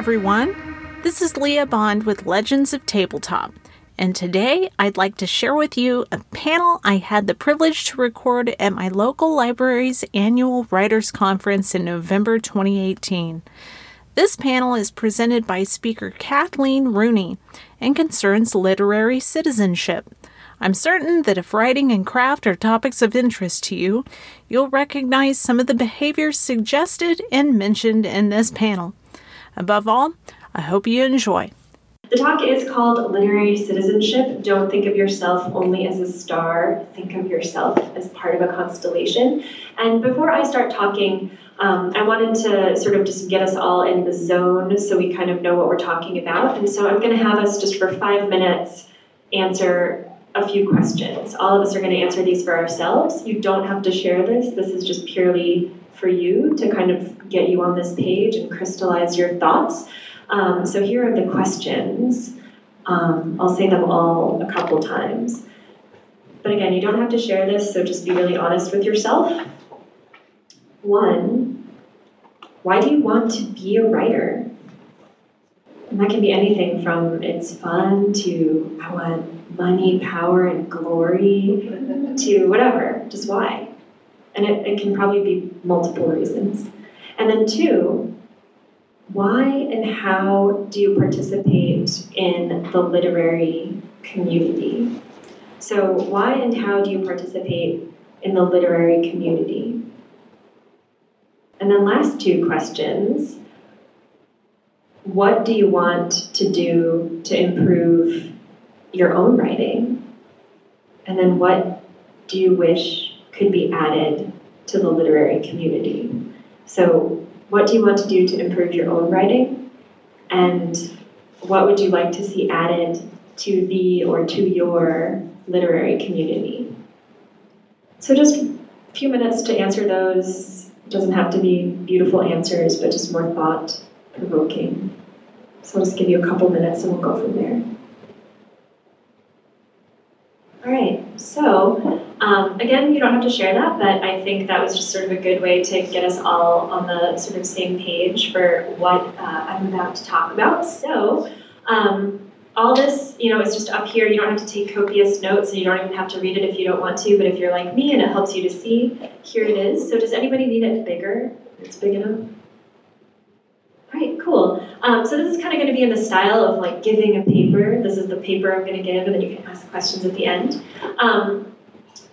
everyone. This is Leah Bond with Legends of Tabletop, and today I'd like to share with you a panel I had the privilege to record at my local library's annual Writers Conference in November 2018. This panel is presented by speaker Kathleen Rooney and concerns literary citizenship. I'm certain that if writing and craft are topics of interest to you, you'll recognize some of the behaviors suggested and mentioned in this panel. Above all, I hope you enjoy. The talk is called Literary Citizenship. Don't think of yourself only as a star, think of yourself as part of a constellation. And before I start talking, um, I wanted to sort of just get us all in the zone so we kind of know what we're talking about. And so I'm going to have us just for five minutes answer a few questions. All of us are going to answer these for ourselves. You don't have to share this. This is just purely for you to kind of get you on this page and crystallize your thoughts. Um, so here are the questions. Um, I'll say them all a couple times. But again, you don't have to share this, so just be really honest with yourself. One, why do you want to be a writer? And that can be anything from it's fun to I want money, power, and glory to whatever, just why. And it, it can probably be multiple reasons. And then, two, why and how do you participate in the literary community? So, why and how do you participate in the literary community? And then, last two questions what do you want to do to improve your own writing? And then what do you wish could be added to the literary community? So, what do you want to do to improve your own writing? And what would you like to see added to the or to your literary community? So, just a few minutes to answer those. It doesn't have to be beautiful answers, but just more thought provoking. So I'll just give you a couple minutes and we'll go from there. All right, so um, again, you don't have to share that, but I think that was just sort of a good way to get us all on the sort of same page for what uh, I'm about to talk about. So, um, all this, you know, is just up here. You don't have to take copious notes, and you don't even have to read it if you don't want to. But if you're like me and it helps you to see, here it is. So, does anybody need it bigger? It's big enough. Cool. Um, so this is kind of going to be in the style of like giving a paper. This is the paper I'm going to give, and then you can ask questions at the end. Um,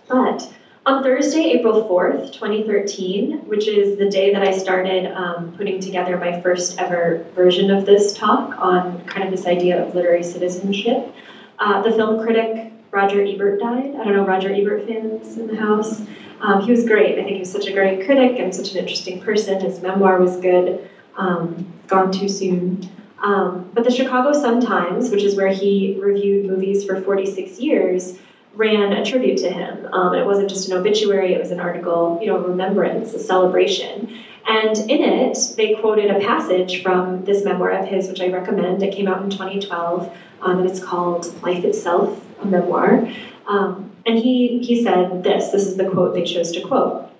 but on Thursday, April 4th, 2013, which is the day that I started um, putting together my first ever version of this talk on kind of this idea of literary citizenship, uh, the film critic Roger Ebert died. I don't know, Roger Ebert fans in the house. Um, he was great. I think he was such a great critic and such an interesting person. His memoir was good um, gone too soon. Um, but the Chicago Sun-Times, which is where he reviewed movies for 46 years, ran a tribute to him. Um, it wasn't just an obituary, it was an article, you know, remembrance, a celebration. And in it, they quoted a passage from this memoir of his, which I recommend. It came out in 2012, um, and it's called Life Itself, a Memoir. Um, and he, he said this this is the quote they chose to quote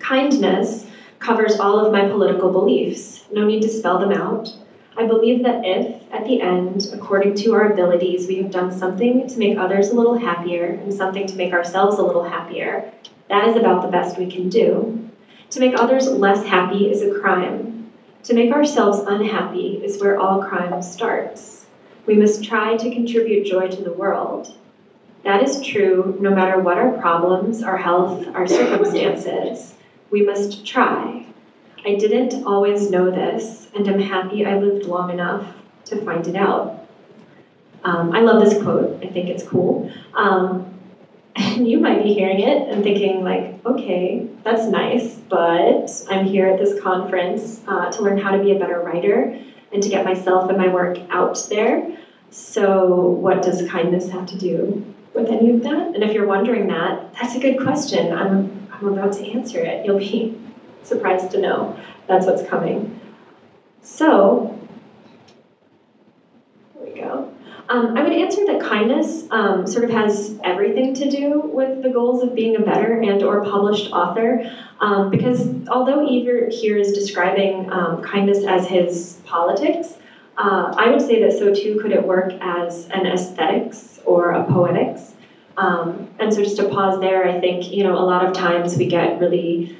Kindness covers all of my political beliefs. No need to spell them out. I believe that if, at the end, according to our abilities, we have done something to make others a little happier and something to make ourselves a little happier, that is about the best we can do. To make others less happy is a crime. To make ourselves unhappy is where all crime starts. We must try to contribute joy to the world. That is true no matter what our problems, our health, our circumstances we must try. I didn't always know this, and I'm happy I lived long enough to find it out. Um, I love this quote. I think it's cool. Um, and you might be hearing it and thinking, like, okay, that's nice, but I'm here at this conference uh, to learn how to be a better writer and to get myself and my work out there. So, what does kindness have to do with any of that? And if you're wondering that, that's a good question. I'm I'm about to answer it. You'll be surprised to know that's what's coming. So, here we go. Um, I would answer that kindness um, sort of has everything to do with the goals of being a better and or published author, um, because although Ebert here is describing um, kindness as his politics, uh, I would say that so too could it work as an aesthetics or a poetics. Um, and so just to pause there, I think you know a lot of times we get really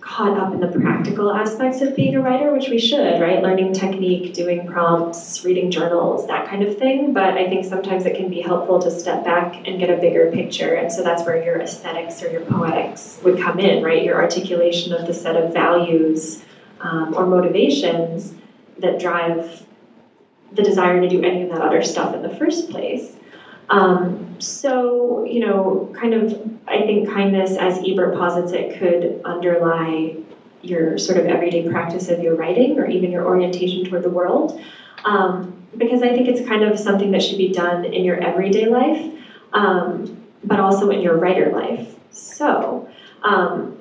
caught up in the practical aspects of being a writer, which we should, right? Learning technique, doing prompts, reading journals, that kind of thing. But I think sometimes it can be helpful to step back and get a bigger picture. And so that's where your aesthetics or your poetics would come in, right? Your articulation of the set of values um, or motivations that drive the desire to do any of that other stuff in the first place. Um, so, you know, kind of, I think kindness, as Ebert posits it, could underlie your sort of everyday practice of your writing or even your orientation toward the world. Um, because I think it's kind of something that should be done in your everyday life, um, but also in your writer life. So, um,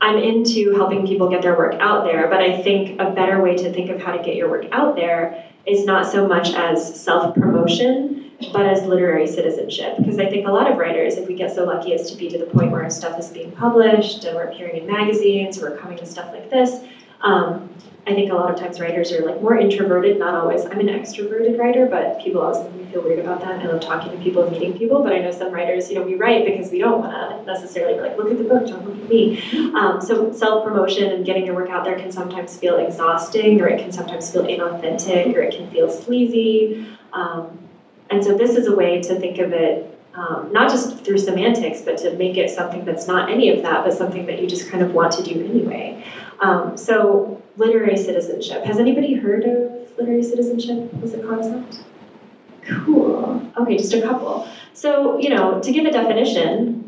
I'm into helping people get their work out there, but I think a better way to think of how to get your work out there is not so much as self promotion, but as literary citizenship. Because I think a lot of writers, if we get so lucky as to be to the point where our stuff is being published and we're appearing in magazines, we're coming to stuff like this, um, I think a lot of times writers are like more introverted, not always. I'm an extroverted writer, but people always make me feel weird about that. I love talking to people and meeting people, but I know some writers, you know, we write because we don't want to necessarily be like, look at the book, don't look at me. Um, so self promotion and getting your work out there can sometimes feel exhausting, or it can sometimes feel inauthentic, or it can feel sleazy. Um, and so this is a way to think of it um, not just through semantics, but to make it something that's not any of that, but something that you just kind of want to do anyway. Um, so literary citizenship. Has anybody heard of literary citizenship as a concept? Cool. Okay, just a couple. So, you know, to give a definition,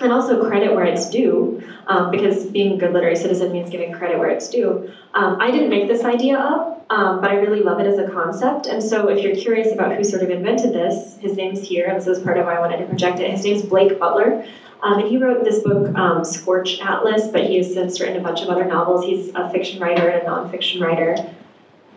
and also credit where it's due, um, because being a good literary citizen means giving credit where it's due. Um, I didn't make this idea up, um, but I really love it as a concept. And so, if you're curious about who sort of invented this, his name's here, and this is part of why I wanted to project it. His name's Blake Butler. Um, and he wrote this book, um, Scorch Atlas, but he has since written a bunch of other novels. He's a fiction writer and a nonfiction writer.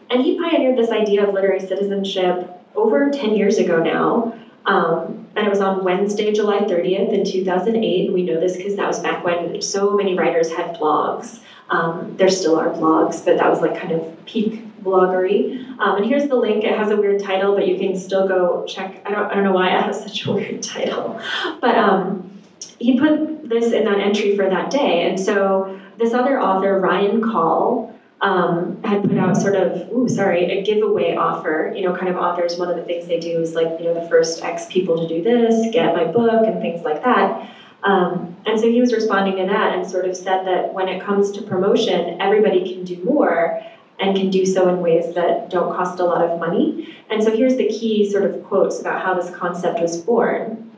And he pioneered this idea of literary citizenship over 10 years ago now. Um, and it was on Wednesday, July 30th in 2008. We know this because that was back when so many writers had blogs. Um, there still are blogs, but that was like kind of peak bloggery. Um, and here's the link. It has a weird title, but you can still go check. I don't, I don't know why it has such a weird title. But um, he put this in that entry for that day. And so this other author, Ryan Call, um, had put out sort of, ooh, sorry, a giveaway offer. You know, kind of authors, one of the things they do is like, you know, the first X people to do this, get my book, and things like that. Um, and so he was responding to that and sort of said that when it comes to promotion, everybody can do more and can do so in ways that don't cost a lot of money. And so here's the key sort of quotes about how this concept was born.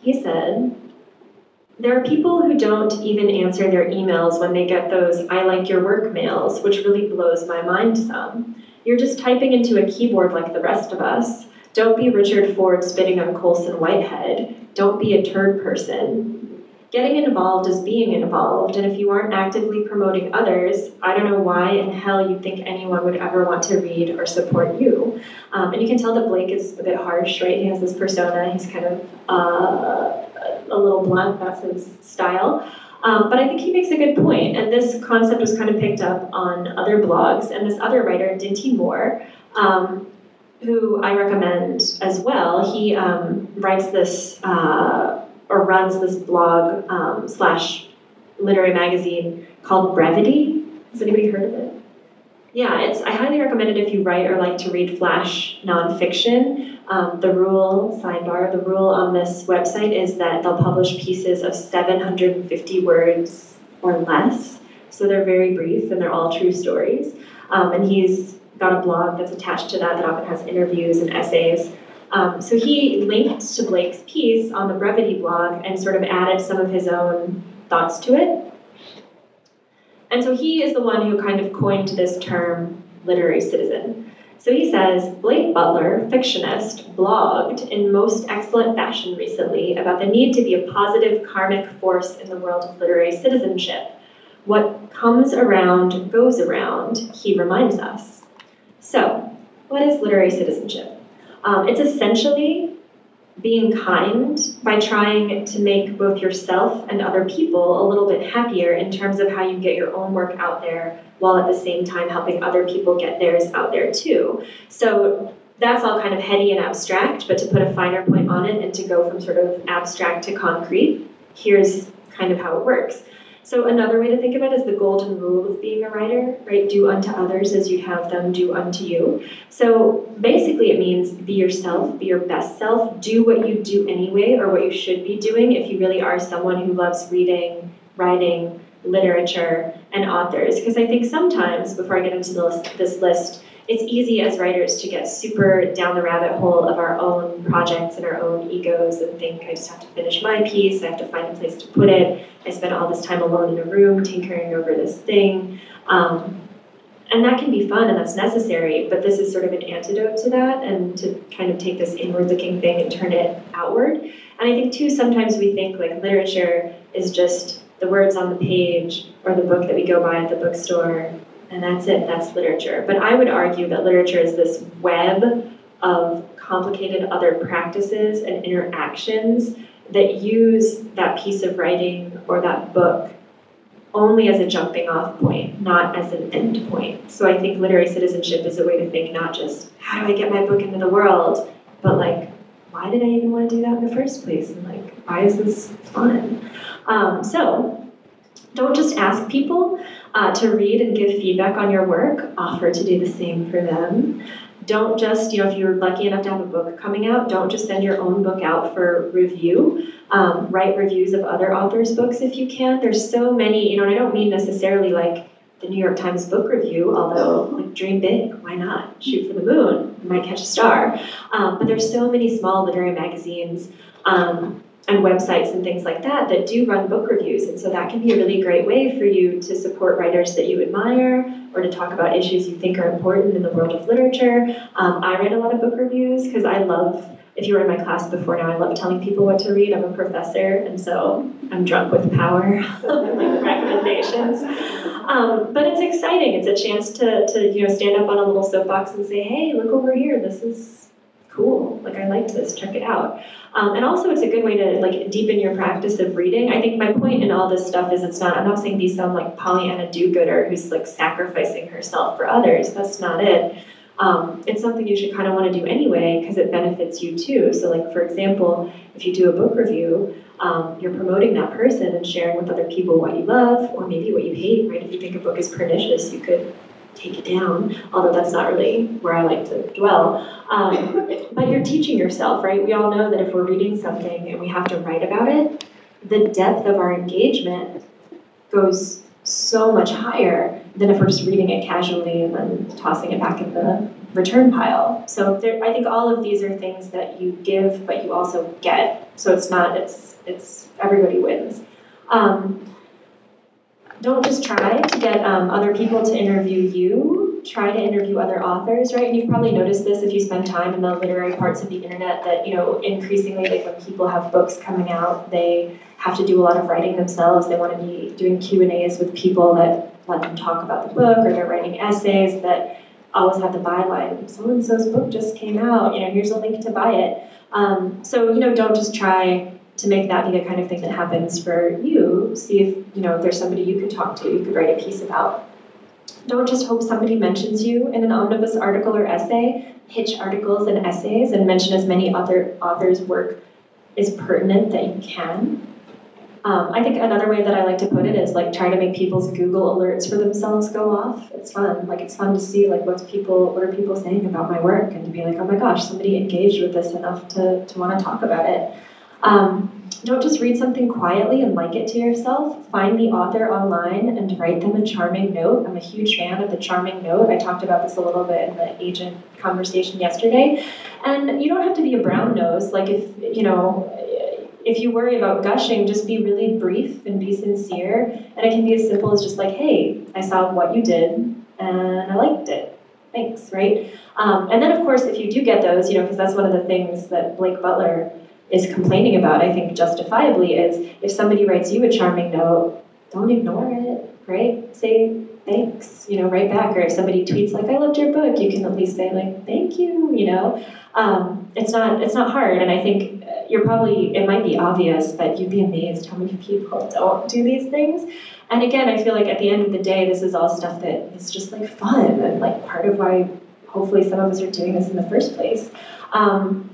He said, there are people who don't even answer their emails when they get those I like your work mails, which really blows my mind some. You're just typing into a keyboard like the rest of us. Don't be Richard Ford spitting on Colson Whitehead. Don't be a turd person. Getting involved is being involved, and if you aren't actively promoting others, I don't know why in hell you think anyone would ever want to read or support you. Um, and you can tell that Blake is a bit harsh, right? He has this persona, he's kind of uh, a little blunt, that's his style. Um, but I think he makes a good point, and this concept was kind of picked up on other blogs, and this other writer, Dinty Moore, um, who I recommend as well, he um, writes this. Uh, or runs this blog um, slash literary magazine called Brevity. Has anybody heard of it? Yeah, it's. I highly recommend it if you write or like to read flash nonfiction. Um, the rule sidebar. The rule on this website is that they'll publish pieces of 750 words or less. So they're very brief and they're all true stories. Um, and he's got a blog that's attached to that that often has interviews and essays um, so he linked to Blake's piece on the Brevity blog and sort of added some of his own thoughts to it. And so he is the one who kind of coined this term literary citizen. So he says Blake Butler, fictionist, blogged in most excellent fashion recently about the need to be a positive karmic force in the world of literary citizenship. What comes around goes around, he reminds us. So, what is literary citizenship? Um, it's essentially being kind by trying to make both yourself and other people a little bit happier in terms of how you get your own work out there while at the same time helping other people get theirs out there too. So that's all kind of heady and abstract, but to put a finer point on it and to go from sort of abstract to concrete, here's kind of how it works. So another way to think of it is the golden rule of being a writer, right? Do unto others as you'd have them do unto you. So basically it means be yourself, be your best self, do what you do anyway or what you should be doing if you really are someone who loves reading, writing, literature, and authors. Because I think sometimes, before I get into this list, it's easy as writers to get super down the rabbit hole of our own projects and our own egos and think I just have to finish my piece, I have to find a place to put it. I spent all this time alone in a room tinkering over this thing. Um, and that can be fun and that's necessary, but this is sort of an antidote to that and to kind of take this inward looking thing and turn it outward. And I think, too, sometimes we think like literature is just the words on the page or the book that we go buy at the bookstore and that's it, that's literature. But I would argue that literature is this web of complicated other practices and interactions that use that piece of writing or that book only as a jumping off point, not as an end point. So I think literary citizenship is a way to think not just how do I get my book into the world, but like why did I even want to do that in the first place? And like why is this fun? Um, so don't just ask people uh, to read and give feedback on your work, offer to do the same for them. Don't just, you know, if you're lucky enough to have a book coming out, don't just send your own book out for review. Um, write reviews of other authors' books if you can. There's so many, you know, and I don't mean necessarily like the New York Times book review, although like dream big, why not? Shoot for the moon, you might catch a star. Um, but there's so many small literary magazines um, and websites and things like that that do run book reviews. And so that can be a really great way for you to support writers that you admire or to talk about issues you think are important in the world of literature. Um, I read a lot of book reviews because I love, if you were in my class before now, I love telling people what to read. I'm a professor, and so I'm drunk with power recommendations. Um, but it's exciting. It's a chance to, to you know stand up on a little soapbox and say, hey, look over here. This is cool. Like I liked this. Check it out. Um, and also, it's a good way to like deepen your practice of reading. I think my point in all this stuff is it's not. I'm not saying these sound like Pollyanna do-gooder who's like sacrificing herself for others. That's not it. Um, it's something you should kind of want to do anyway because it benefits you too. So, like for example, if you do a book review, um, you're promoting that person and sharing with other people what you love or maybe what you hate. Right? If you think a book is pernicious, you could take it down, although that's not really where I like to dwell. Um, but you're teaching yourself, right? We all know that if we're reading something and we have to write about it, the depth of our engagement goes so much higher than if we're just reading it casually and then tossing it back in the return pile. So there, I think all of these are things that you give, but you also get. So it's not, it's, it's everybody wins. Um, don't just try to get um, other people to interview you. Try to interview other authors, right? And you've probably noticed this if you spend time in the literary parts of the internet that you know increasingly, like when people have books coming out, they have to do a lot of writing themselves. They want to be doing Q and A's with people that let them talk about the book, or they're writing essays that always have the byline, so and so's book just came out. You know, here's a link to buy it. Um, so you know, don't just try to make that be the kind of thing that happens for you. See if you know if there's somebody you could talk to, you could write a piece about. Don't just hope somebody mentions you in an omnibus article or essay. Pitch articles and essays and mention as many other authors' work is pertinent that you can. Um, I think another way that I like to put it is like try to make people's Google alerts for themselves go off. It's fun. Like it's fun to see like what's people what are people saying about my work and to be like, oh my gosh, somebody engaged with this enough to, to want to talk about it. Um, don't just read something quietly and like it to yourself. Find the author online and write them a charming note. I'm a huge fan of the charming note. I talked about this a little bit in the agent conversation yesterday. And you don't have to be a brown nose. Like if, you know, if you worry about gushing, just be really brief and be sincere. And it can be as simple as just like, hey, I saw what you did and I liked it. Thanks, right? Um, and then, of course, if you do get those, you know, because that's one of the things that Blake Butler is complaining about, I think justifiably, is if somebody writes you a charming note, don't ignore it, right? Say thanks, you know, right back. Or if somebody tweets like, I loved your book, you can at least say like, thank you, you know. Um, it's not it's not hard, and I think uh, you're probably it might be obvious, but you'd be amazed how many people don't do these things. And again, I feel like at the end of the day, this is all stuff that is just like fun and like part of why hopefully some of us are doing this in the first place. Um,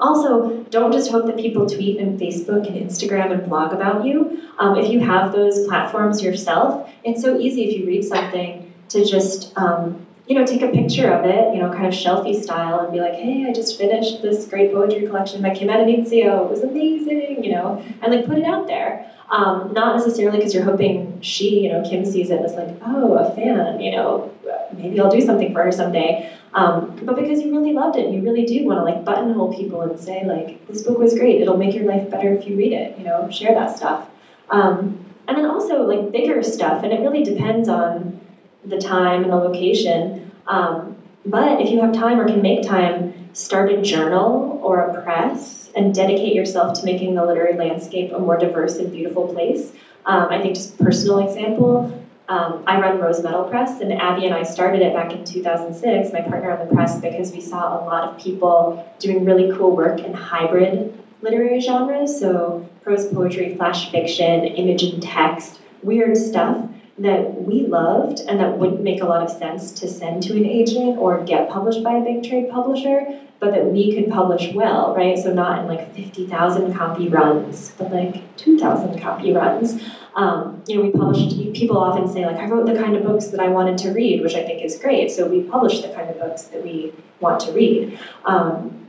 also, don't just hope that people tweet and Facebook and Instagram and blog about you. Um, if you have those platforms yourself, it's so easy if you read something to just um, you know take a picture of it, you know, kind of shelfie style, and be like, hey, I just finished this great poetry collection by Kim Addonizio. It was amazing, you know, and like put it out there. Um, not necessarily because you're hoping she, you know, Kim sees it as like, oh, a fan, you know, maybe I'll do something for her someday. Um, but because you really loved it, and you really do want to like buttonhole people and say like, this book was great. It'll make your life better if you read it. You know, share that stuff. Um, and then also like bigger stuff, and it really depends on the time and the location. Um, but if you have time or can make time, start a journal or a press and dedicate yourself to making the literary landscape a more diverse and beautiful place. Um, I think just personal example, um, I run Rose Metal Press, and Abby and I started it back in 2006, my partner on the press, because we saw a lot of people doing really cool work in hybrid literary genres, so prose poetry, flash fiction, image and text, weird stuff that we loved and that wouldn't make a lot of sense to send to an agent or get published by a big trade publisher, but that we could publish well, right? So not in like 50,000 copy runs, but like 2,000 copy runs. Um, you know, we published, people often say, like, I wrote the kind of books that I wanted to read, which I think is great. So we publish the kind of books that we want to read. Um,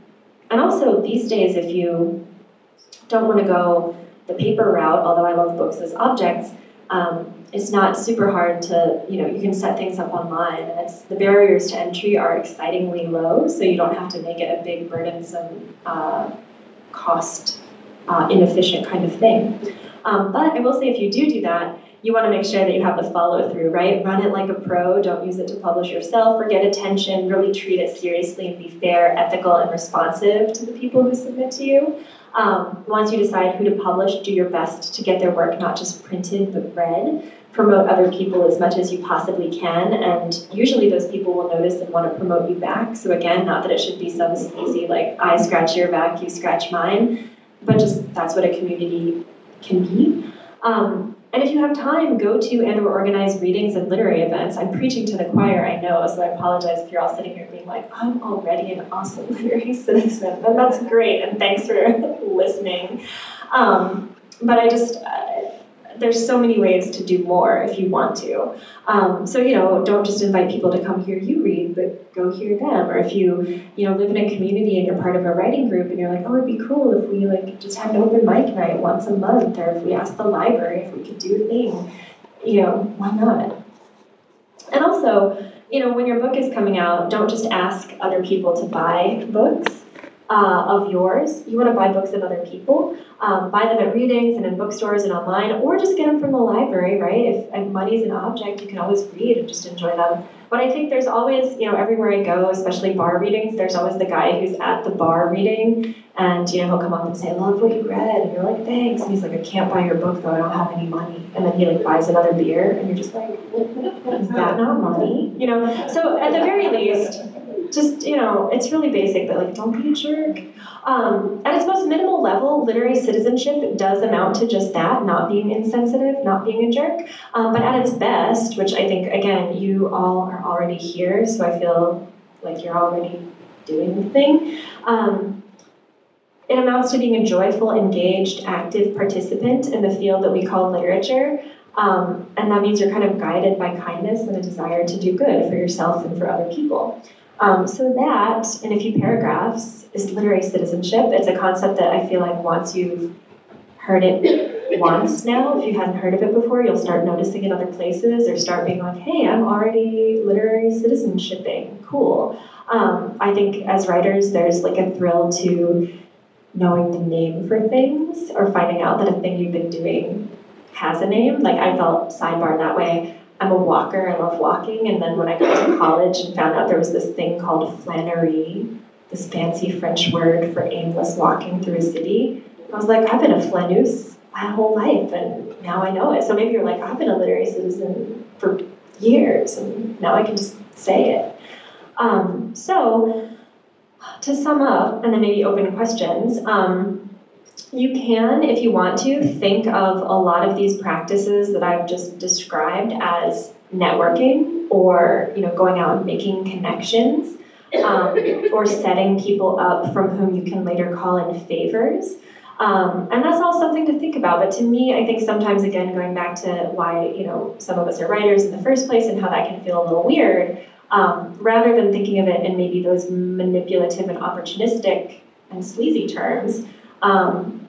and also, these days, if you don't want to go the paper route, although I love books as objects, um, it's not super hard to, you know, you can set things up online. It's, the barriers to entry are excitingly low, so you don't have to make it a big, burdensome, uh, cost uh, inefficient kind of thing. Um, but I will say, if you do do that, you want to make sure that you have the follow through, right? Run it like a pro. Don't use it to publish yourself or get attention. Really treat it seriously and be fair, ethical, and responsive to the people who submit to you. Um, once you decide who to publish, do your best to get their work not just printed but read. Promote other people as much as you possibly can, and usually those people will notice and want to promote you back. So, again, not that it should be some easy, like, I scratch your back, you scratch mine, but just that's what a community can be. Um, and if you have time, go to and or organize readings and literary events. I'm preaching to the choir, I know, so I apologize if you're all sitting here being like, I'm already an awesome literary citizen. And that's great, and thanks for listening. Um, but I just, uh, there's so many ways to do more if you want to. Um, so you know, don't just invite people to come hear you read, but go hear them. Or if you you know live in a community and you're part of a writing group and you're like, oh, it'd be cool if we like just had an open mic night once a month, or if we asked the library if we could do a thing. You know, why not? And also, you know, when your book is coming out, don't just ask other people to buy books uh, of yours. You want to buy books of other people. Um, buy them at readings and in bookstores and online, or just get them from the library, right? If, if money's an object, you can always read and just enjoy them. But I think there's always, you know, everywhere I go, especially bar readings, there's always the guy who's at the bar reading, and you know he'll come up and say, "Love what you read," and you're like, "Thanks." And he's like, "I can't buy your book though. I don't have any money." And then he like buys another beer, and you're just like, "Is that not money?" You know. So at the very least, just you know, it's really basic, but like, don't be a jerk. Um, at its most minimal level, literary citizenship does amount to just that, not being insensitive, not being a jerk. Um, but at its best, which I think again, you all are already here, so I feel like you're already doing the thing. Um, it amounts to being a joyful, engaged, active participant in the field that we call literature. Um, and that means you're kind of guided by kindness and a desire to do good for yourself and for other people. Um, so that, in a few paragraphs, is literary citizenship. It's a concept that I feel like once you've heard it once now, if you hadn't heard of it before, you'll start noticing it other places or start being like, hey, I'm already literary citizenshiping. Cool. Um, I think as writers, there's like a thrill to knowing the name for things or finding out that a thing you've been doing has a name. Like I felt sidebar that way. I'm a walker, I love walking. And then when I got to college and found out there was this thing called flânerie, this fancy French word for aimless walking through a city, I was like, I've been a flâneuse my whole life, and now I know it. So maybe you're like, I've been a literary citizen for years, and now I can just say it. Um, so, to sum up, and then maybe open questions, um, you can, if you want to, think of a lot of these practices that I've just described as networking or you know going out and making connections um, or setting people up from whom you can later call in favors. Um, and that's all something to think about. But to me, I think sometimes, again, going back to why you know some of us are writers in the first place and how that can feel a little weird, um, rather than thinking of it in maybe those manipulative and opportunistic and sleazy terms, um,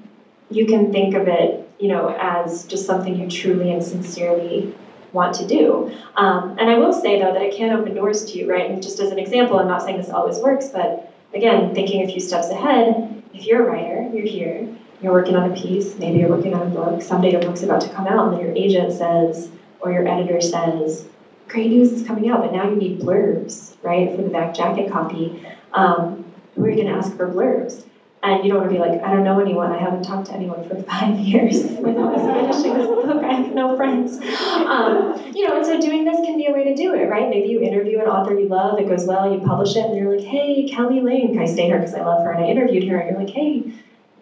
you can think of it, you know, as just something you truly and sincerely want to do. Um, and I will say though that it can open doors to you, right? And just as an example, I'm not saying this always works, but again, thinking a few steps ahead, if you're a writer, you're here, you're working on a piece, maybe you're working on a book, someday your book's about to come out, and then your agent says, or your editor says, great news is coming out, but now you need blurbs, right, for the back jacket copy. Um, who are you going to ask for blurbs? And you don't want to be like, I don't know anyone. I haven't talked to anyone for five years When I was finishing this book. I have no friends. Um, you know, and so doing this can be a way to do it, right? Maybe you interview an author you love, it goes well, you publish it, and you're like, hey, Kelly Link. I stayed her because I love her and I interviewed her. And you're like, hey,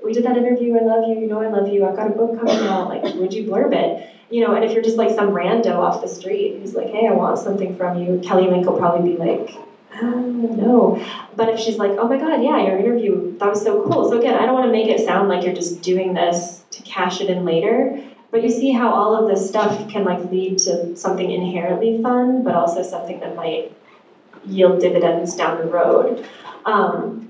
we did that interview. I love you. You know, I love you. I've got a book coming out. Like, would you blurb it? You know, and if you're just like some rando off the street who's like, hey, I want something from you, Kelly Link will probably be like, no. But if she's like, oh my God, yeah, your interview, that was so cool. So again, I don't want to make it sound like you're just doing this to cash it in later. But you see how all of this stuff can like lead to something inherently fun, but also something that might yield dividends down the road. Um,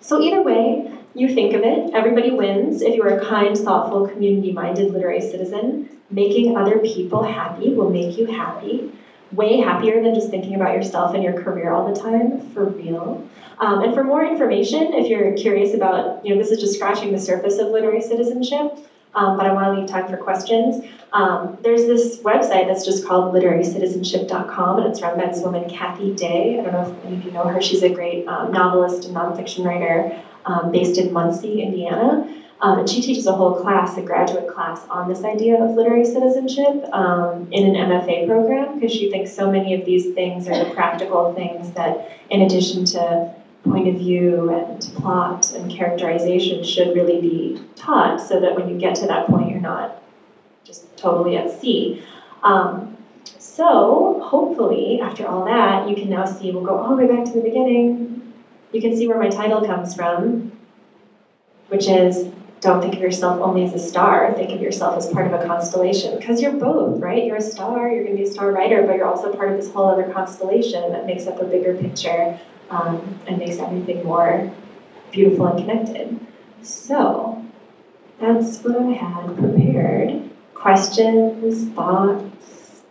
so either way, you think of it, everybody wins. If you are a kind, thoughtful, community-minded literary citizen, making other people happy will make you happy way happier than just thinking about yourself and your career all the time, for real. Um, and for more information, if you're curious about, you know, this is just scratching the surface of literary citizenship, um, but I want to leave time for questions. Um, there's this website that's just called literarycitizenship.com, and it's run by this woman, Cathy Day. I don't know if any of you know her. She's a great um, novelist and nonfiction writer um, based in Muncie, Indiana. Um, and she teaches a whole class, a graduate class, on this idea of literary citizenship um, in an MFA program because she thinks so many of these things are the practical things that, in addition to point of view and plot and characterization, should really be taught so that when you get to that point, you're not just totally at sea. Um, so, hopefully, after all that, you can now see, we'll go all the way back to the beginning. You can see where my title comes from, which is don't think of yourself only as a star. Think of yourself as part of a constellation because you're both, right? You're a star, you're going to be a star writer, but you're also part of this whole other constellation that makes up a bigger picture um, and makes everything more beautiful and connected. So, that's what I had prepared. Questions, thoughts,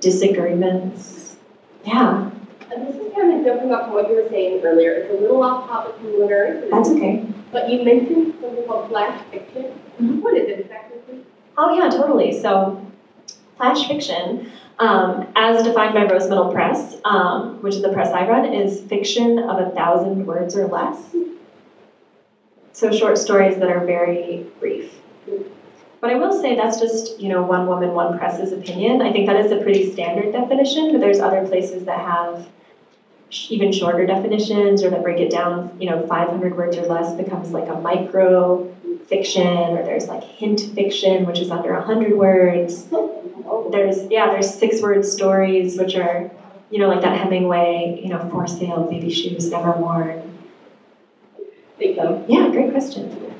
disagreements. Yeah. And this is kind of jumping off what you were saying earlier. It's a little off topic from literary. That's okay. But you mentioned something called flash fiction. Mm-hmm. What is it exactly? Oh, yeah, totally. So, flash fiction, um, as defined by Rose Metal Press, um, which is the press I run, is fiction of a thousand words or less. So, short stories that are very brief. But I will say that's just, you know, one woman, one press's opinion. I think that is a pretty standard definition, but there's other places that have even shorter definitions or that break it down, you know, 500 words or less becomes like a micro fiction, or there's like hint fiction, which is under 100 words. There's, yeah, there's six word stories, which are, you know, like that Hemingway, you know, for sale, baby shoes, never worn. Thank you. Yeah, great question.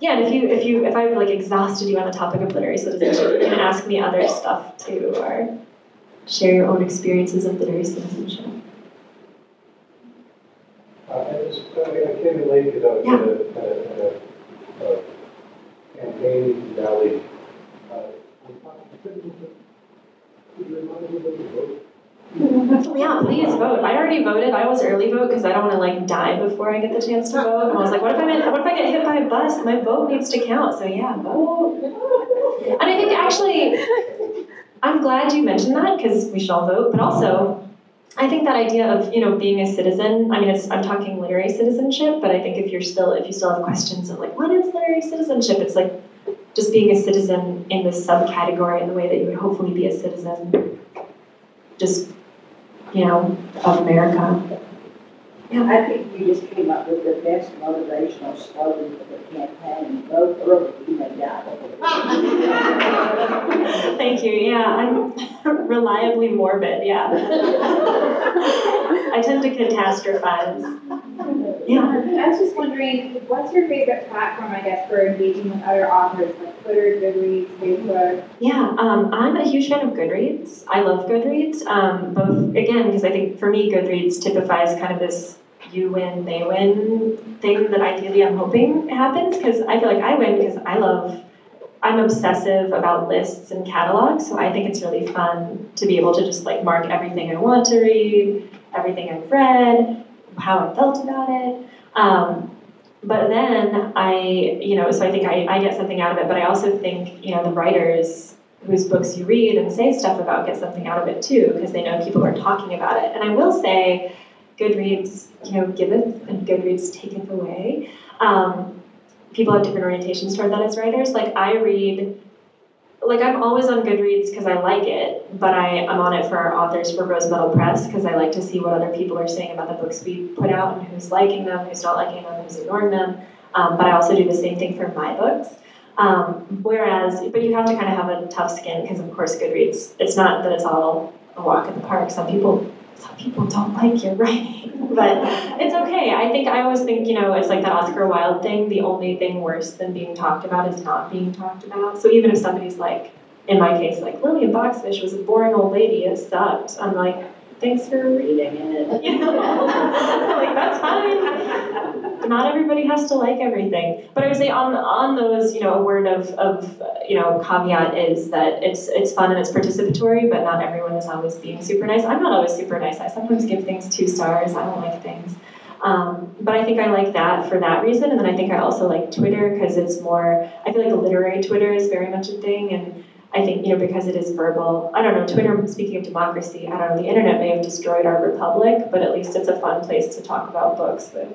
Yeah, and if you if you if I've like exhausted you on the topic of literary citizenship, you can ask me other stuff too, or share your own experiences of literary citizenship. I just, I mean, I came in late because I was Yeah. at a, campaign rally. Yeah, please vote. I already voted. I always early vote because I don't want to like die before I get the chance to vote. And I was like, what if I'm what if I get hit by a bus? My vote needs to count. So yeah, vote. And I think actually, I'm glad you mentioned that because we should all vote. But also, I think that idea of you know being a citizen. I mean, I'm talking literary citizenship, but I think if you're still if you still have questions of like what is literary citizenship, it's like just being a citizen in this subcategory in the way that you would hopefully be a citizen just, you know, of America. Yeah, I think you just came up with the best motivational slogan for the campaign, vote early, you may die. Thank you. Yeah, I'm reliably morbid. Yeah. I tend to catastrophize. Yeah. I was just wondering, what's your favorite platform, I guess, for engaging with other authors, like Twitter, Goodreads, Facebook? Yeah, um, I'm a huge fan of Goodreads. I love Goodreads. Um, both again because I think for me, Goodreads typifies kind of this you win, they win thing that ideally I'm hoping happens because I feel like I win because I love. I'm obsessive about lists and catalogs, so I think it's really fun to be able to just like mark everything I want to read, everything I've read, how I felt about it. Um, but then I, you know, so I think I, I get something out of it, but I also think, you know, the writers whose books you read and say stuff about get something out of it too, because they know people are talking about it. And I will say, Goodreads, you know, giveth and Goodreads taketh away. Um, people have different orientations toward that as writers. Like I read, like I'm always on Goodreads because I like it, but I, I'm on it for authors for Rose Metal Press because I like to see what other people are saying about the books we put out and who's liking them, who's not liking them, who's ignoring them. Um, but I also do the same thing for my books. Um, whereas, but you have to kind of have a tough skin because, of course, Goodreads, it's not that it's all a walk in the park. Some people some people don't like your writing, but it's okay. I think I always think, you know, it's like that Oscar Wilde thing. The only thing worse than being talked about is not being talked about. So even if somebody's like, in my case, like Lillian Boxfish was a boring old lady, it sucked. I'm like, thanks for reading it. You know, like that's fine. Not everybody has to like everything. But I would say on on those, you know, a word of of you know caveat is that it's it's fun and it's participatory, but not everyone is always being super nice. I'm not always super nice. I sometimes give things two stars. I don't like things. Um, but I think I like that for that reason, and then I think I also like Twitter because it's more. I feel like literary Twitter is very much a thing, and I think, you know, because it is verbal, I don't know, Twitter, speaking of democracy, I don't know, the internet may have destroyed our republic, but at least it's a fun place to talk about books with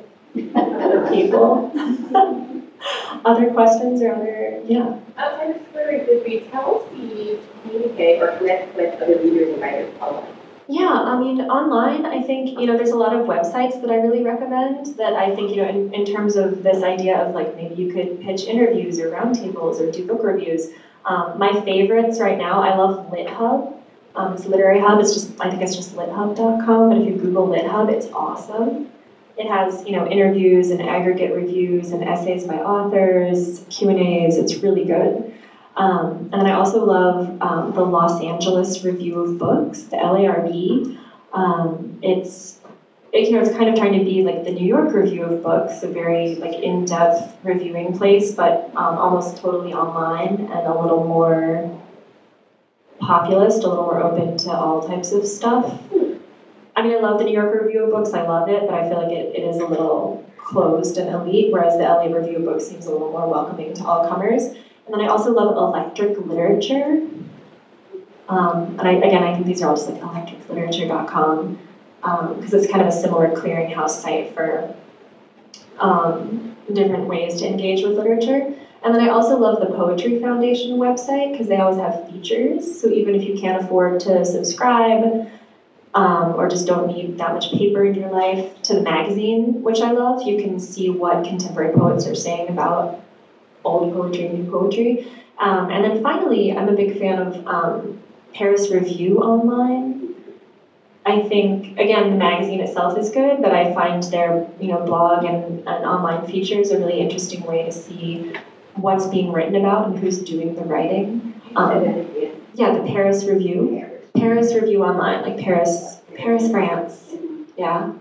other people. other questions or other, yeah. Outside of Twitter and Goodreads, how else do you use to communicate or connect with other readers and writers online? Yeah, I mean, online, I think, you know, there's a lot of websites that I really recommend that I think, you know, in, in terms of this idea of like maybe you could pitch interviews or roundtables or do book reviews. Um, my favorites right now, I love LitHub. Um, it's Literary Hub. It's just I think it's just lithub.com. But if you Google LitHub, it's awesome. It has you know interviews and aggregate reviews and essays by authors, Q and A's. It's really good. Um, and then I also love um, the Los Angeles Review of Books, the LARB. Um, it's it, you know, it's kind of trying to be like the New York Review of Books, a very like in-depth reviewing place, but um, almost totally online and a little more populist, a little more open to all types of stuff. I mean, I love the New York Review of Books, I love it, but I feel like it, it is a little closed and elite, whereas the LA Review of Books seems a little more welcoming to all comers. And then I also love electric literature. Um, and I, again, I think these are all just like electricliterature.com because um, it's kind of a similar clearinghouse site for um, different ways to engage with literature. And then I also love the Poetry Foundation website because they always have features. So even if you can't afford to subscribe um, or just don't need that much paper in your life, to the magazine, which I love, you can see what contemporary poets are saying about old poetry new poetry. Um, and then finally, I'm a big fan of um, Paris Review Online. I think again the magazine itself is good, but I find their you know blog and, and online features a really interesting way to see what's being written about and who's doing the writing. Um, yeah, the Paris Review, Paris Review online, like Paris, Paris, France. Yeah.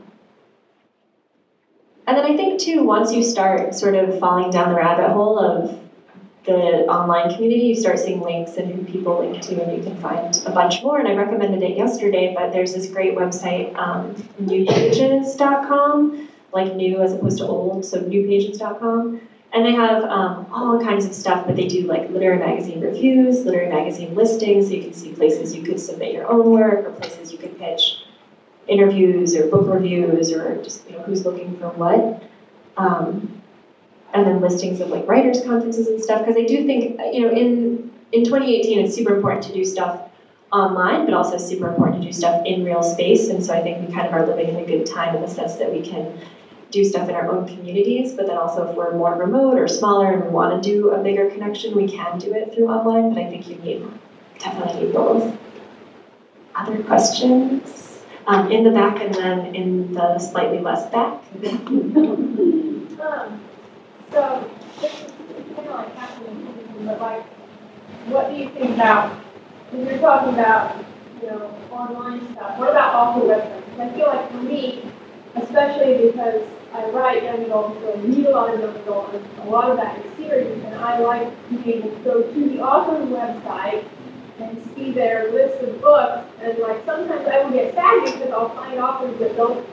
And then I think too, once you start sort of falling down the rabbit hole of the online community, you start seeing links and who people link to, and you can find a bunch more. And I recommended it yesterday, but there's this great website, um, newpages.com, like new as opposed to old, so newpages.com. And they have um, all kinds of stuff, but they do like literary magazine reviews, literary magazine listings, so you can see places you could submit your own work or places you could pitch interviews or book reviews or just you know who's looking for what. Um, and then listings of like writers conferences and stuff because I do think you know in in 2018 it's super important to do stuff online, but also super important to do stuff in real space. And so I think we kind of are living in a good time in the sense that we can do stuff in our own communities, but then also if we're more remote or smaller and we want to do a bigger connection, we can do it through online. But I think you need definitely need both. Other questions? Um, in the back and then in the slightly less back. So, this is kind of like happening, but like, what do you think about, when you're talking about, you know, online stuff, what about author websites? I feel like for me, especially because I write young adult, so I read a lot of young adult, and a lot of that is series, and I like being able to go to the author's website and see their list of books, and like, sometimes I will get sad because I'll find authors that don't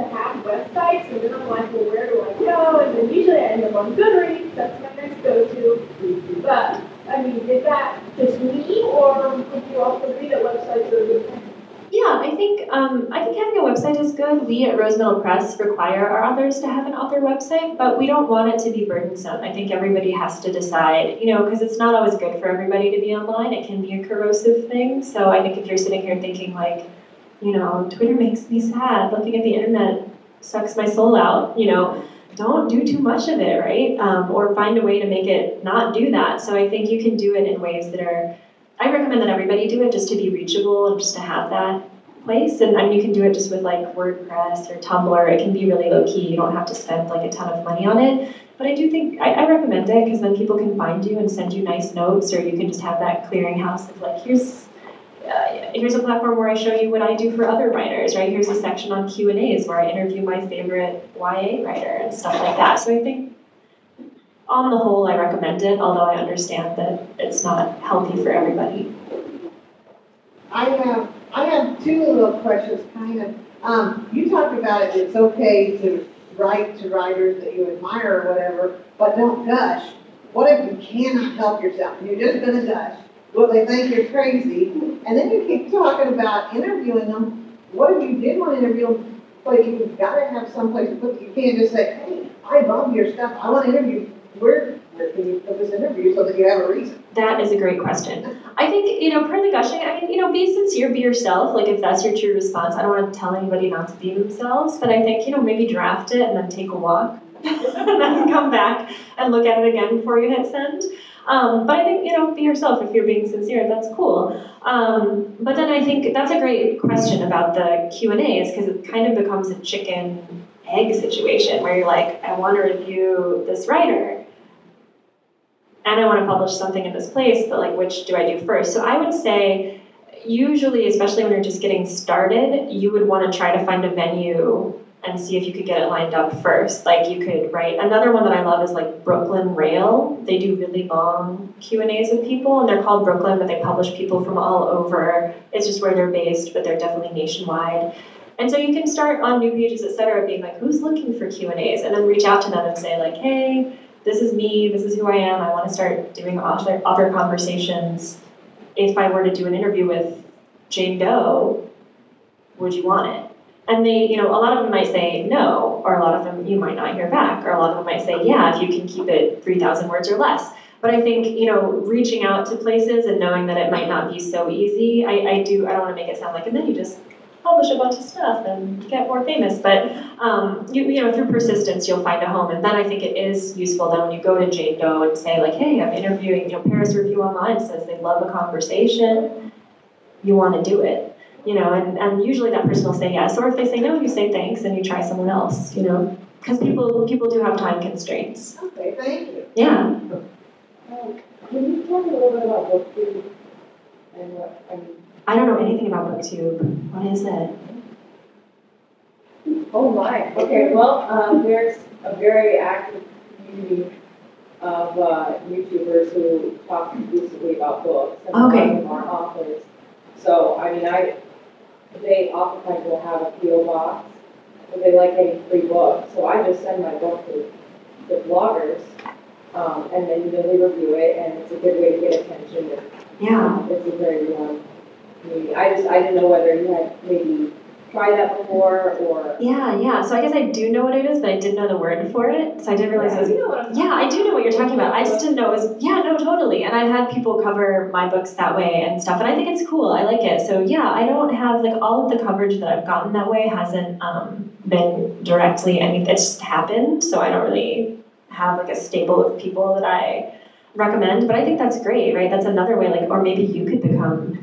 to have websites, and then I'm like, well, where do I go? And then usually I end up on Goodreads, that's my next go-to. But, I mean, is that just me, or would you also agree that websites are a good thing? Yeah, I think um, I think having a website is good. We at Rose Metal Press require our authors to have an author website, but we don't want it to be burdensome. I think everybody has to decide, you know, because it's not always good for everybody to be online. It can be a corrosive thing. So I think if you're sitting here thinking like, you know, Twitter makes me sad, looking at the internet sucks my soul out, you know, don't do too much of it, right? Um, or find a way to make it not do that. So I think you can do it in ways that are I recommend that everybody do it just to be reachable and just to have that place. And mean, you can do it just with like WordPress or Tumblr. It can be really low key. You don't have to spend like a ton of money on it. But I do think I, I recommend it because then people can find you and send you nice notes, or you can just have that clearinghouse of like, here's uh, here's a platform where I show you what I do for other writers, right? Here's a section on Q and A's where I interview my favorite YA writer and stuff like that. So I think on the whole, I recommend it, although I understand that it's not healthy for everybody. I have, I have two little questions, kind of. Um, you talked about it, it's okay to write to writers that you admire or whatever, but don't gush. What if you cannot help yourself? You're just gonna gush. Well, they think you're crazy. And then you keep talking about interviewing them. What if you did want to interview them, but you've gotta have someplace to put, you can't just say, hey, I love your stuff, I want to interview. Where, where can you put this interview so that you have a reason? That is a great question. I think, you know, per the gushing, I mean, you know, be sincere, be yourself. Like, if that's your true response, I don't want to tell anybody not to be themselves, but I think, you know, maybe draft it and then take a walk and then come back and look at it again before you hit send. Um, but I think, you know, be yourself if you're being sincere, that's cool. Um, but then I think that's a great question about the Q&A is because it kind of becomes a chicken egg situation where you're like, I want to review this writer and I want to publish something in this place, but like, which do I do first? So I would say, usually, especially when you're just getting started, you would want to try to find a venue and see if you could get it lined up first. Like you could write another one that I love is like Brooklyn Rail. They do really long Q and A's with people, and they're called Brooklyn, but they publish people from all over. It's just where they're based, but they're definitely nationwide. And so you can start on NewPages, et cetera, being like, who's looking for Q and A's, and then reach out to them and say like, hey, this is me, this is who I am. I want to start doing author author conversations. If I were to do an interview with Jane Doe, would you want it? And they, you know, a lot of them might say no, or a lot of them you might not hear back, or a lot of them might say yeah, if you can keep it 3,000 words or less. But I think, you know, reaching out to places and knowing that it might not be so easy, I, I do, I don't want to make it sound like, and then you just publish a bunch of stuff and get more famous. But, um, you, you know, through persistence, you'll find a home. And then I think it is useful then when you go to Jane Doe and say, like, hey, I'm interviewing, you know, Paris Review Online says they love a conversation, you want to do it you know, and, and usually that person will say yes. Or if they say no, you say thanks and you try someone else, you know, because people people do have time constraints. Okay, thank you. Yeah. Um, Can you tell me a little bit about BookTube and what, I mean, I don't know anything about BookTube. What is it? oh my, okay, well, um, there's a very active community of, uh, YouTubers who talk exclusively about books. And Okay. are authors. So, I mean, I, they oftentimes will have a PO box, but they like getting free books, so I just send my book to the bloggers. Um, and then, you know, they review it, and it's a good way to get attention, and Yeah. it's a very warm community. I just, I didn't know whether you had maybe tried that before, or? Yeah, yeah. So I guess I do know what it is, but I didn't know the word for it. So I didn't realize it was. You know Yeah, I do know what you're talking about. I just didn't know it was. Yeah, no, totally. And I've had people cover my books that way and stuff, and I think it's cool. I like it. So yeah, I don't have like all of the coverage that I've gotten that way hasn't um, been directly anything. It's just happened. So I don't really have like a stable of people that I recommend. But I think that's great, right? That's another way. Like, or maybe you could become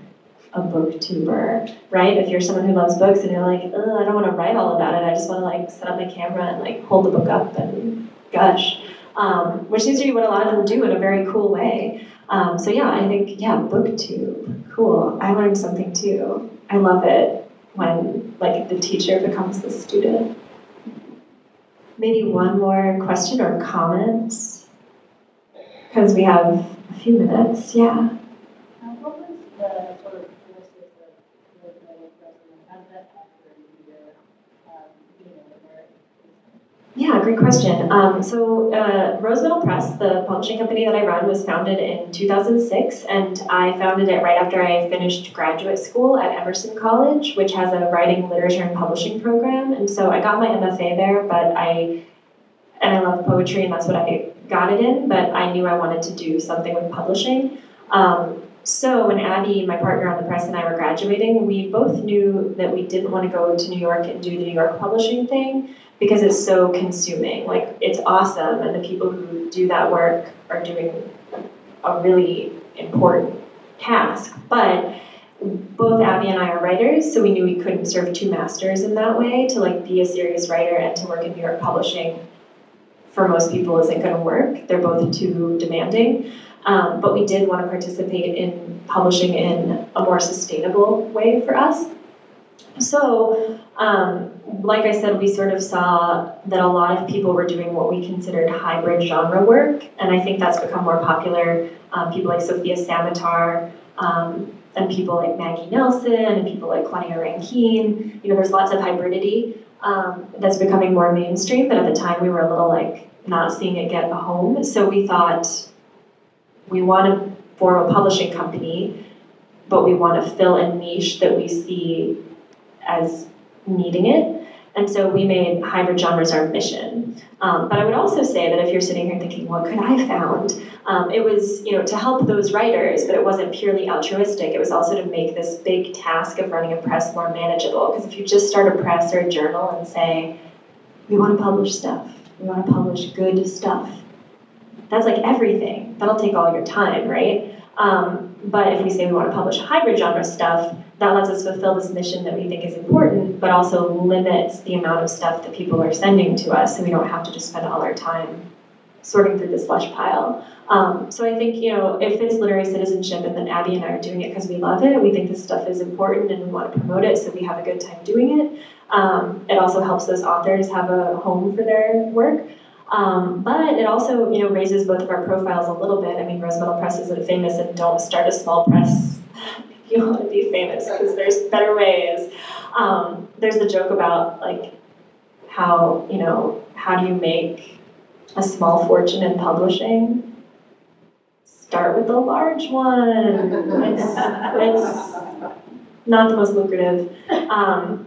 a booktuber, right? If you're someone who loves books and you're like, I don't want to write all about it. I just want to like set up my camera and like hold the book up and gush, um, which seems to be what a lot of them do in a very cool way. Um, so yeah, I think yeah, booktube, cool. I learned something too. I love it when like the teacher becomes the student. Maybe one more question or comment, because we have a few minutes. Yeah. Uh, What was the sort of process of the Rose Metal Press, how did that factor into your, um, you know, the merit? Yeah, great question. Um, so, uh, Press, the publishing company that I run, was founded in 2006, and I founded it right after I finished graduate school at Emerson College, which has a writing, literature, and publishing program. And so I got my MFA there, but I, and I love poetry, and that's what I got it in, but I knew I wanted to do something with publishing. Um, so when Abby, my partner on the press, and I were graduating, we both knew that we didn't want to go to New York and do the New York publishing thing because it's so consuming. Like it's awesome, and the people who do that work are doing a really important task. But both Abby and I are writers, so we knew we couldn't serve two masters in that way. To like be a serious writer and to work in New York publishing, for most people, isn't going to work. They're both too demanding. Um, but we did want to participate in publishing in a more sustainable way for us. So, um, like I said, we sort of saw that a lot of people were doing what we considered hybrid genre work, and I think that's become more popular. Um, people like Sofia Samatar, um, and people like Maggie Nelson, and people like Claudia Rankine. You know, there's lots of hybridity um, that's becoming more mainstream, but at the time we were a little like not seeing it get a home. So we thought we want to form a publishing company, but we want to fill a niche that we see as needing it. And so we made hybrid genres our mission. Um, but I would also say that if you're sitting here thinking, what could I found? Um, it was, you know, to help those writers, but it wasn't purely altruistic. It was also to make this big task of running a press more manageable. Because if you just start a press or a journal and say, we want to publish stuff, we want to publish good stuff, that's like everything. That'll take all your time, right? Um, but if we say we want to publish hybrid genre stuff, that lets us fulfill this mission that we think is important, but also limits the amount of stuff that people are sending to us, so we don't have to just spend all our time sorting through the slush pile. Um, so I think you know if it's literary citizenship, and then Abby and I are doing it because we love it, we think this stuff is important, and we want to promote it, so we have a good time doing it. Um, it also helps those authors have a home for their work. Um, but it also, you know, raises both of our profiles a little bit. I mean, Rose Metal Press isn't famous, and don't start a small press if you want to be famous, because there's better ways. Um, there's the joke about like how you know how do you make a small fortune in publishing? Start with a large one. It's, it's not the most lucrative. Um,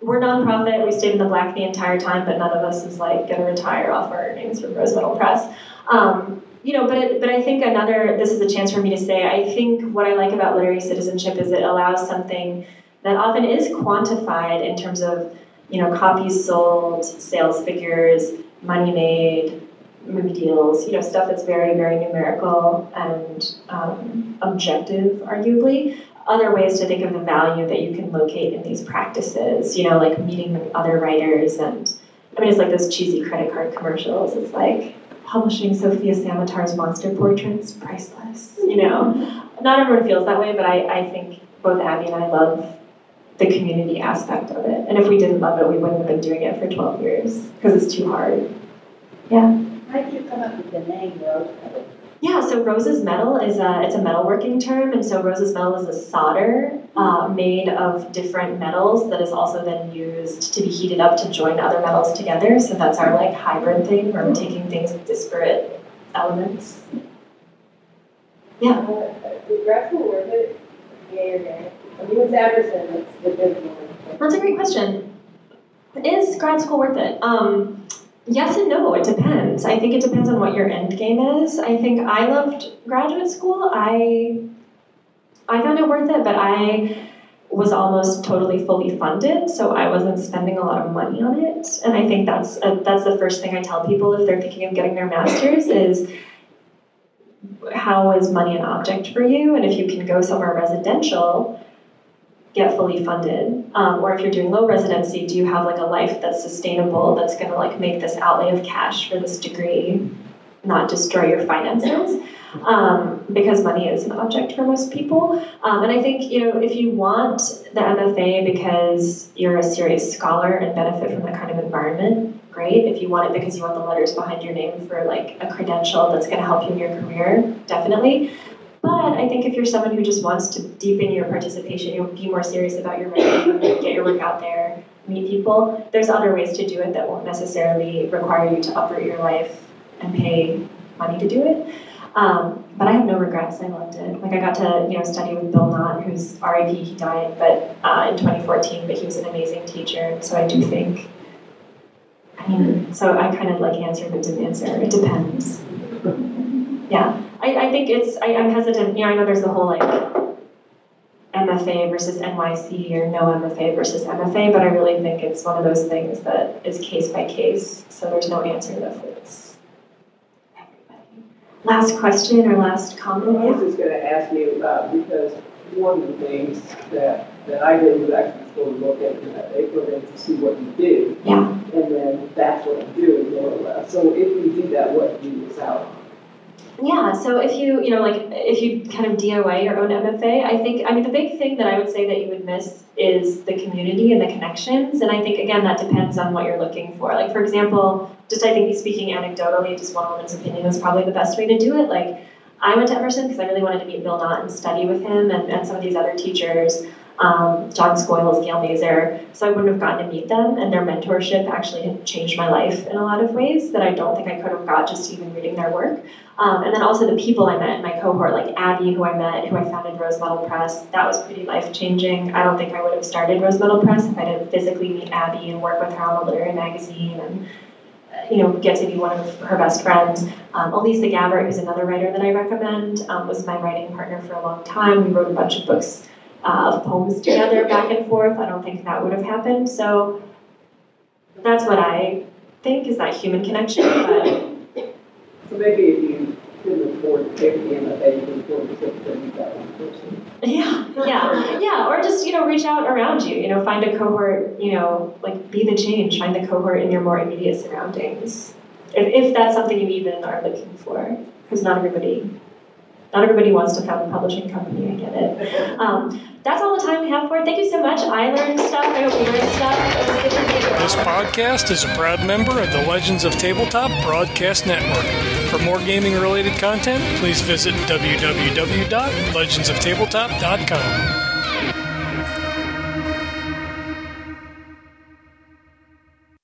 we're nonprofit. We stayed in the black the entire time, but none of us is like going to retire off our earnings from Rose Metal Press. Um, you know, but but I think another. This is a chance for me to say. I think what I like about literary citizenship is it allows something that often is quantified in terms of you know copies sold, sales figures, money made, movie deals. You know, stuff that's very very numerical and um, objective, arguably other ways to think of the value that you can locate in these practices, you know, like meeting other writers and I mean it's like those cheesy credit card commercials. It's like publishing Sofia Samatar's monster portraits, priceless. You know. Not everyone feels that way, but I, I think both Abby and I love the community aspect of it. And if we didn't love it, we wouldn't have been doing it for 12 years because it's too hard. Yeah. How did you come up with the name Rose? Yeah, so Rose's metal is a it's a metalworking term, and so Rose's metal is a solder uh, made of different metals that is also then used to be heated up to join other metals together. So that's our like hybrid thing, where we're taking things with disparate elements. Yeah. Uh, Drexel worth it? Yay or nay? I mean, it's the big one. That's a great question. Is grad school worth it? Um, yes and no. It depends. I think it depends on what your end game is. I think I loved graduate school. I I found it worth it, but I was almost totally fully funded, so I wasn't spending a lot of money on it. And I think that's a, that's the first thing I tell people if they're thinking of getting their master's is how is money an object for you? And if you can go somewhere residential, get fully funded. Um, or if you're doing low residency, do you have like a life that's sustainable that's going to like make this outlay of cash for this degree not destroy your finances? Um, because money is an object for most people. Um, and I think, you know, if you want the MFA because you're a serious scholar and benefit from that kind of environment, great. If you want it because you want the letters behind your name for like a credential that's going to help you in your career, definitely. But I think if you're someone who just wants to deepen your participation, you'll be more serious about your writing, get your work out there, meet people, there's other ways to do it that won't necessarily require you to uproot your life and pay money to do it. Um, but I have no regrets. I loved it. Like I got to you know study with Bill Knott, who's RIP. He died, but uh, in 2014. But he was an amazing teacher. So I do think. I mean, so I kind of like answered but didn't answer. It depends. Yeah, I, I think it's. I, I'm hesitant. You know, I know there's the whole like MFA versus NYC or no MFA versus MFA, but I really think it's one of those things that is case by case. So there's no answer that fits everybody. Last question or last comment? I was just gonna ask you about, because one of the things that, that I did was actually go look at put in to see what you do. Yeah. And then that's what I'm doing, more or less. So if you do that, what do you miss out? Yeah, so if you, you know, like if you kind of DIY your own MFA, I think, I mean, the big thing that I would say that you would miss is the community and the connections. And I think, again, that depends on what you're looking for. Like, for example, just I think speaking anecdotally, just one woman's opinion is probably the best way to do it. Like, I went to Emerson because I really wanted to meet Bill Knott and study with him and, and some of these other teachers um, John Skoyles, Gail Mazur. So I wouldn't have gotten to meet them, and their mentorship actually changed my life in a lot of ways that I don't think I could have got just even reading their work. Um, and then also the people I met in my cohort, like Abby, who I met, who I founded Rose Metal Press, that was pretty life changing. I don't think I would have started Rose Metal Press if I didn't physically meet Abby and work with her on the literary magazine and you know, get to be one of her best friends. Um, Elisa Gabbert, who's another writer that I recommend, um, was my writing partner for a long time. We wrote a bunch of books uh, of poems together back and forth. I don't think that would have happened. So that's what I think is that human connection. But So maybe if you couldn't afford to for the MFA, you could afford to sit there and one person. yeah, yeah, yeah. Or just you know reach out around you. You know, find a cohort. You know, like be the change. Find the cohort in your more immediate surroundings. If, if that's something you even are looking for, because not everybody not everybody wants to found a publishing company, I get it. Um, that's all the time we have for it. Thank you so much. I learned stuff. I hope you learned stuff. It was good to be here. This podcast is a proud member of the Legends of Tabletop Broadcast Network. For more gaming related content, please visit www.legendsoftabletop.com.